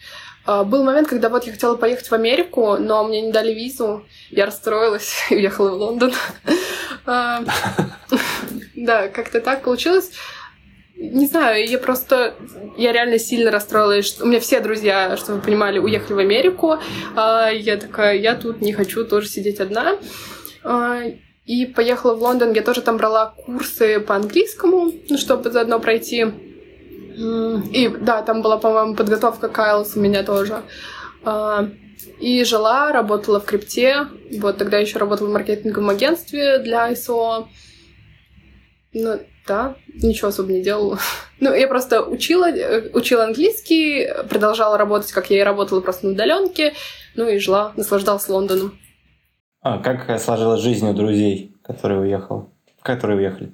А, был момент, когда вот я хотела поехать в Америку, но мне не дали визу. Я расстроилась и уехала в Лондон. А, да, как-то так получилось. не знаю, я просто... Я реально сильно расстроилась. У меня все друзья, чтобы вы понимали, уехали в Америку. А я такая, я тут не хочу тоже сидеть одна. И поехала в Лондон. Я тоже там брала курсы по английскому, ну, чтобы заодно пройти. И да, там была, по-моему, подготовка Кайлс у меня тоже. А, и жила, работала в крипте. Вот тогда еще работала в маркетинговом агентстве для ISO. Ну, да, ничего особо не делала. Ну, я просто учила, э, учила английский, продолжала работать, как я и работала, просто на удаленке, ну и жила, наслаждалась Лондоном. А как сложилась жизнь у друзей, которые уехали? Которые уехали?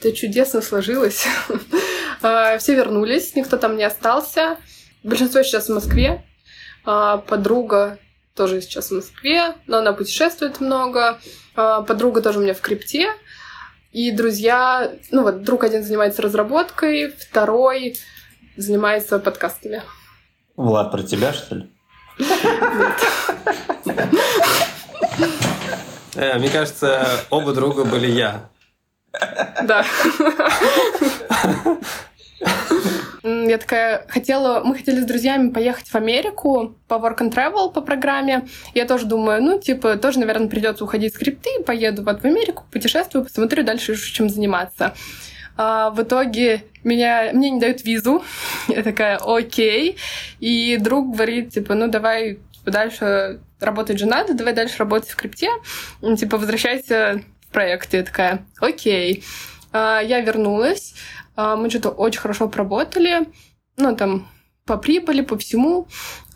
Это чудесно сложилось. А, все вернулись, никто там не остался. Большинство сейчас в Москве. А, подруга тоже сейчас в Москве, но она путешествует много. А, подруга тоже у меня в крипте. И друзья, ну вот, друг один занимается разработкой, второй занимается подкастами. Влад, про тебя, что ли? Э, мне кажется, оба друга были я. Да. Я такая хотела, мы хотели с друзьями поехать в Америку по work and travel по программе. Я тоже думаю, ну, типа, тоже, наверное, придется уходить с крипты, поеду вот в Америку, путешествую, посмотрю дальше, чем заниматься. А в итоге меня, мне не дают визу. Я такая, окей. И друг говорит, типа, ну, давай дальше работать же надо, давай дальше работать в крипте. Типа, возвращайся в проект. Я такая, окей. А, я вернулась. А, мы что-то очень хорошо поработали. Ну, там, по прибыли, по всему.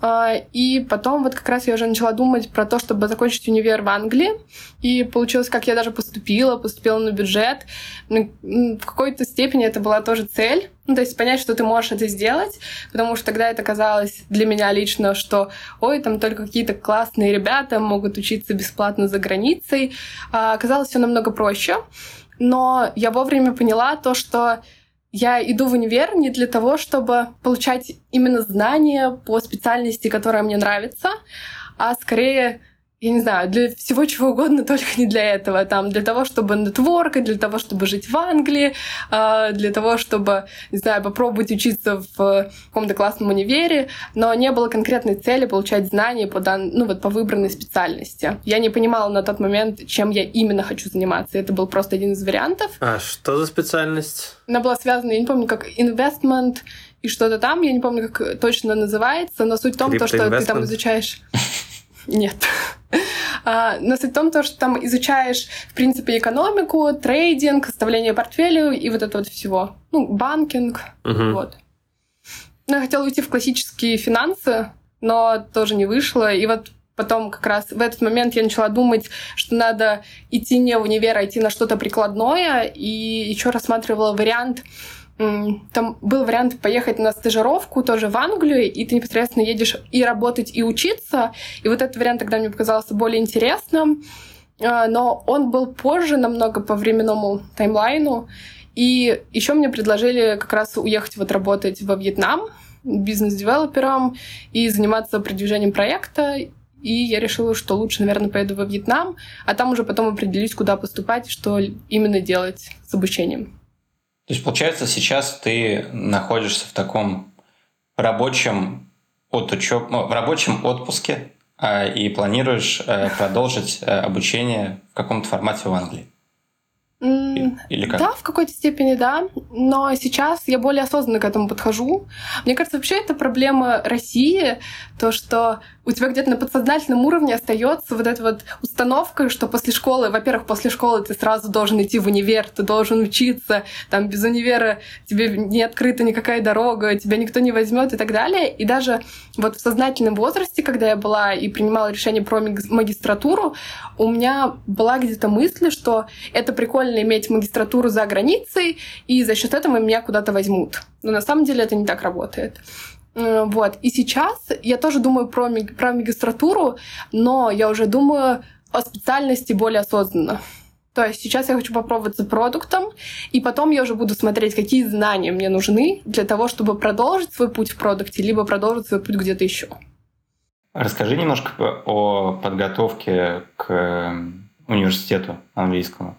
А, и потом вот как раз я уже начала думать про то, чтобы закончить универ в Англии. И получилось, как я даже поступила, поступила на бюджет. В какой-то степени это была тоже цель. Ну, то есть понять, что ты можешь это сделать, потому что тогда это казалось для меня лично, что ой, там только какие-то классные ребята могут учиться бесплатно за границей. А оказалось все намного проще. Но я вовремя поняла то, что я иду в универ не для того, чтобы получать именно знания по специальности, которая мне нравится, а скорее я не знаю, для всего чего угодно, только не для этого. Там, для того, чтобы нетворкать, для того, чтобы жить в Англии, а, для того, чтобы, не знаю, попробовать учиться в каком-то классном универе, но не было конкретной цели получать знания по, дан... ну, вот, по выбранной специальности. Я не понимала на тот момент, чем я именно хочу заниматься. Это был просто один из вариантов. А что за специальность? Она была связана, я не помню, как investment и что-то там, я не помню, как точно называется, но суть в том, то, что ты там изучаешь... Нет. А, но суть в том, что там изучаешь, в принципе, экономику, трейдинг, составление портфеля и вот это вот всего. Ну, банкинг. Угу. Вот. Ну, я хотела уйти в классические финансы, но тоже не вышло. И вот потом как раз в этот момент я начала думать, что надо идти не в универ, а идти на что-то прикладное. И еще рассматривала вариант там был вариант поехать на стажировку тоже в Англию, и ты непосредственно едешь и работать, и учиться. И вот этот вариант тогда мне показался более интересным. А, но он был позже намного по временному таймлайну. И еще мне предложили как раз уехать вот работать во Вьетнам бизнес-девелопером и заниматься продвижением проекта. И я решила, что лучше, наверное, поеду во Вьетнам, а там уже потом определюсь, куда поступать, что именно делать с обучением. То есть, получается, сейчас ты находишься в таком рабочем от учеб... ну, в рабочем отпуске э, и планируешь э, продолжить э, обучение в каком-то формате в Англии. Или как? Да, в какой-то степени да. Но сейчас я более осознанно к этому подхожу. Мне кажется, вообще это проблема России, то, что у тебя где-то на подсознательном уровне остается вот эта вот установка, что после школы, во-первых, после школы ты сразу должен идти в универ, ты должен учиться, там без универа тебе не открыта никакая дорога, тебя никто не возьмет и так далее. И даже вот в сознательном возрасте, когда я была и принимала решение про магистратуру, у меня была где-то мысль, что это прикольно иметь магистратуру за границей, и за счет этого меня куда-то возьмут. Но на самом деле это не так работает. Э, вот. И сейчас я тоже думаю про, про магистратуру, но я уже думаю о специальности более осознанно. То есть сейчас я хочу попробовать за продуктом, и потом я уже буду смотреть, какие знания мне нужны для того, чтобы продолжить свой путь в продукте, либо продолжить свой путь где-то еще. Расскажи немножко о подготовке к университету английскому.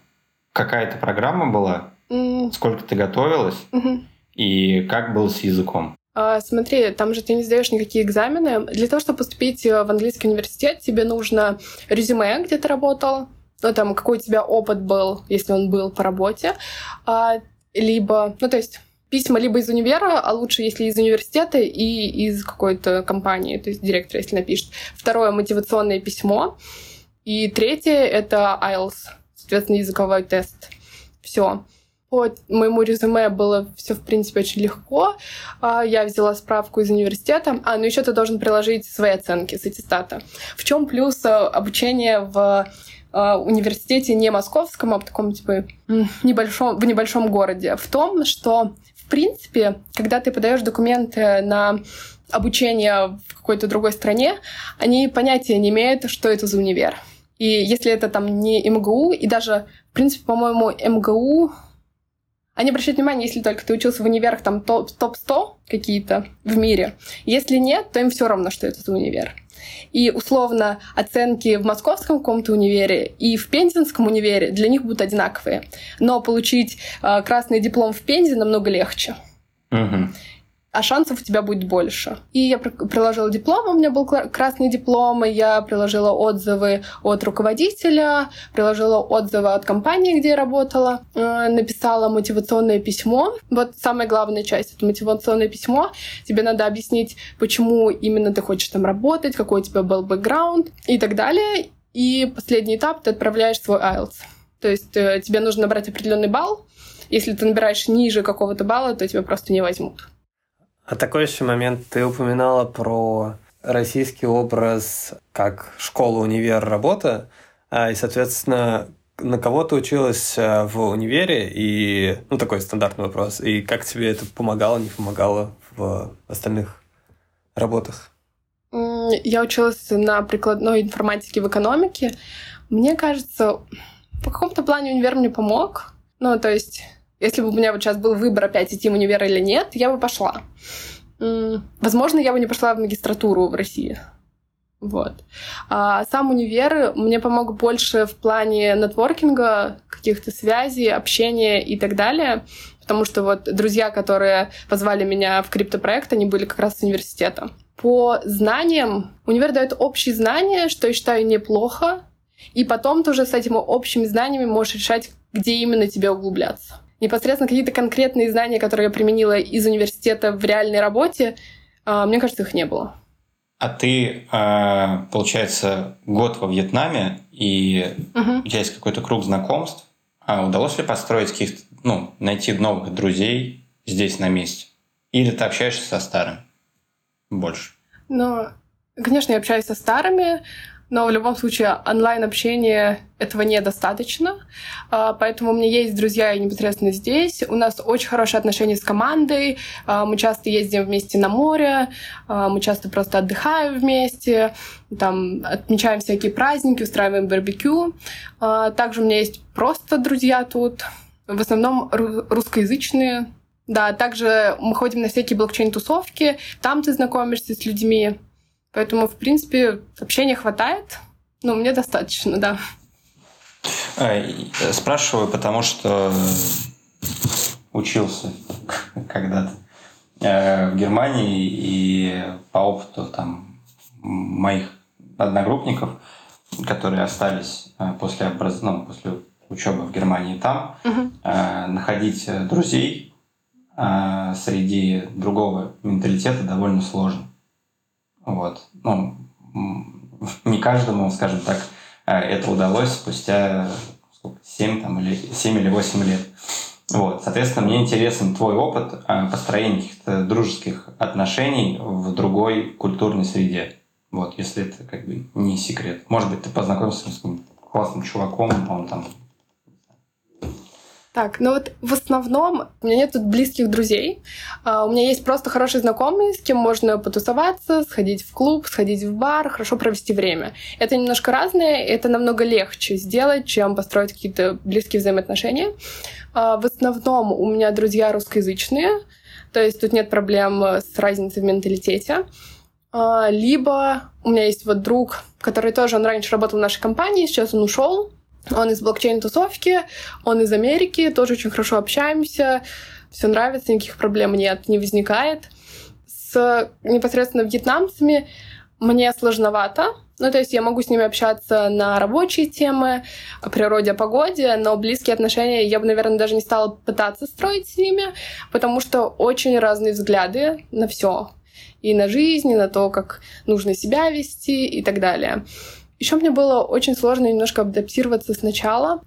Какая-то программа была Сколько ты готовилась? И как было с языком? А, смотри, там же ты не сдаешь никакие экзамены. Для того, чтобы поступить в английский университет, тебе нужно резюме, где ты работал, ну, там, какой у тебя опыт был, если он был по работе, а, либо, ну, то есть письма либо из универа, а лучше, если из университета и из какой-то компании, то есть директор, если напишет. Второе — мотивационное письмо. И третье — это IELTS, соответственно, языковой тест. Все. По моему резюме было все, в принципе, очень легко. А, я взяла справку из университета. А, ну еще ты должен приложить свои оценки с аттестата. В чем плюс а, обучения в а, университете не московском, а в таком, типа, небольшом, в небольшом городе? В том, что, в принципе, когда ты подаешь документы на обучение в какой-то другой стране, они понятия не имеют, что это за универ. И если это там не МГУ, и даже, в принципе, по-моему, МГУ они обращают внимание, если только ты учился в универах, там топ-100 какие-то в мире. Если нет, то им все равно, что это за универ. И условно оценки в московском каком-то универе и в пензенском универе для них будут одинаковые. Но получить э, красный диплом в Пензе намного легче. Угу а шансов у тебя будет больше. И я приложила диплом, у меня был красный диплом, и я приложила отзывы от руководителя, приложила отзывы от компании, где я работала, э, написала мотивационное письмо. Вот самая главная часть — это мотивационное письмо. Тебе надо объяснить, почему именно ты хочешь там работать, какой у тебя был бэкграунд и так далее. И последний этап — ты отправляешь свой IELTS. То есть э, тебе нужно набрать определенный балл. Если ты набираешь ниже какого-то балла, то тебя просто не возьмут. А такой еще момент, ты упоминала про российский образ как школа, универ, работа, а, и, соответственно, на кого ты училась а, в универе, и, ну, такой стандартный вопрос, и как тебе это помогало, не помогало в остальных работах? Я училась на прикладной информатике в экономике. Мне кажется, по какому-то плане универ мне помог. Ну, то есть если бы у меня вот сейчас был выбор опять идти в универ или нет, я бы пошла. Возможно, я бы не пошла в магистратуру в России. Вот. А сам универ мне помог больше в плане нетворкинга, каких-то связей, общения и так далее. Потому что вот друзья, которые позвали меня в криптопроект, они были как раз с университета. По знаниям, универ дает общие знания, что я считаю неплохо. И потом ты уже с этими общими знаниями можешь решать, где именно тебе углубляться непосредственно какие-то конкретные знания, которые я применила из университета в реальной работе, а, мне кажется, их не было. А ты, а, получается, год во Вьетнаме, и угу. у тебя есть какой-то круг знакомств. А удалось ли построить каких-то, ну, найти новых друзей здесь на месте? Или ты общаешься со старыми больше? Ну, конечно, я общаюсь со старыми, но в любом случае онлайн-общение этого недостаточно, а, поэтому у меня есть друзья непосредственно здесь. У нас очень хорошие отношения с командой, а, мы часто ездим вместе на море, а, мы часто просто отдыхаем вместе, там отмечаем всякие праздники, устраиваем барбекю. Также у меня есть просто друзья тут, в основном русскоязычные. Да, также мы ходим на всякие блокчейн-тусовки, там ты знакомишься с людьми, Поэтому, в принципе, общения хватает. Ну, мне достаточно, да. Э, спрашиваю, потому что учился когда-то э, в Германии и по опыту там моих одногруппников, которые остались э, после, образ... ну, после учебы в Германии там, угу. находить друзей среди другого менталитета довольно сложно. Вот. Ну, не каждому, скажем так, э, это удалось спустя сколько, 7, там, или, 7 или 8 лет. Вот. Соответственно, мне интересен твой опыт э, построения каких-то дружеских отношений в другой культурной среде. Вот, если это как бы не секрет. Может быть, ты познакомился с каким-то классным чуваком, он там так, ну вот в основном у меня нет тут близких друзей. Uh, у меня есть просто хорошие знакомые, с кем можно потусоваться, сходить в клуб, сходить в бар, хорошо провести время. Это немножко разное, это намного легче сделать, чем построить какие-то близкие взаимоотношения. Uh, в основном у меня друзья русскоязычные, то есть тут нет проблем с разницей в менталитете. Uh, либо у меня есть вот друг, который тоже, он раньше работал в нашей компании, сейчас он ушел, Он из блокчейн-тусовки, он из Америки, тоже очень хорошо общаемся, все нравится, никаких проблем нет, не возникает. С непосредственно вьетнамцами мне сложновато. Ну, то есть я могу с ними общаться на рабочие темы, о природе, о погоде, но близкие отношения я бы, наверное, даже не стала пытаться строить с ними, потому что очень разные взгляды на все. И на жизнь, и на то, как нужно себя вести и так далее. Еще мне было очень сложно немножко адаптироваться сначала.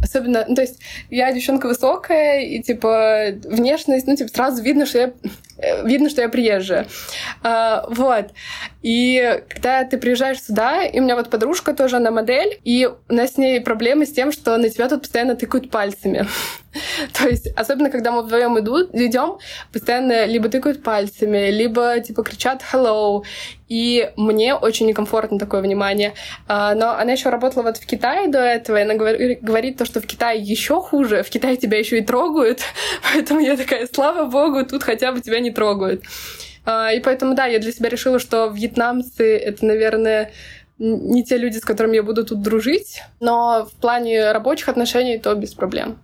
Особенно, ну, то есть я девчонка высокая, и, типа, внешность, ну, типа, сразу видно, что я э, видно, что я приезжая. А, вот. И когда ты приезжаешь сюда, и у меня вот подружка тоже, она модель, и у нас с ней проблемы с тем, что на тебя тут постоянно тыкают пальцами. То есть, особенно когда мы вдвоем идут, идем, постоянно либо тыкают пальцами, либо типа кричат hello. И мне очень некомфортно такое внимание. А, но она еще работала вот в Китае до этого, и она говорит то, что в Китае еще хуже, в Китае тебя еще и трогают. Поэтому я такая, слава богу, тут хотя бы тебя не трогают. А, и поэтому, да, я для себя решила, что вьетнамцы — это, наверное, не те люди, с которыми я буду тут дружить, но в плане рабочих отношений то без проблем.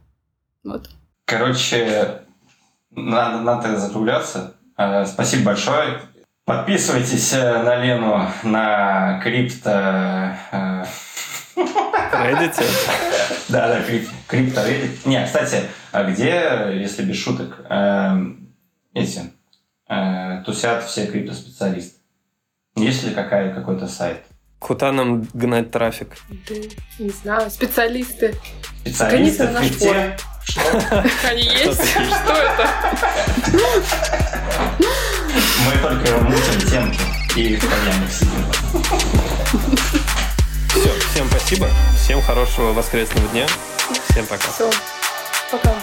Вот. Короче, надо, надо закругляться. Э, спасибо большое. Подписывайтесь э, на Лену на крипто... Э, Reddit? Да, да, крипто Reddit. Не, кстати, а где, если без шуток, эти тусят все криптоспециалисты? Есть ли какая, какой-то сайт? Куда нам гнать трафик? Да, не знаю, специалисты. Специалисты в крипте? Они есть? Что это? Мы только мутим темки и в кальянах сидим. Все, всем спасибо. Всем хорошего воскресного дня. Всем пока. Все, пока.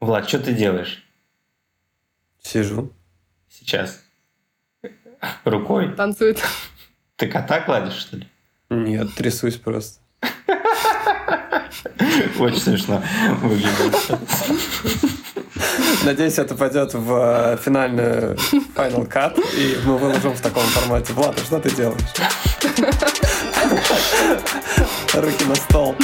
Влад, что ты делаешь? Сижу. Сейчас. Рукой? Танцует. Ты кота кладешь, что ли? Нет, трясусь просто. Очень смешно выглядит. Надеюсь, это пойдет в э, финальную Final Cut, и мы выложим в таком формате. Влад, а что ты делаешь? Руки на стол.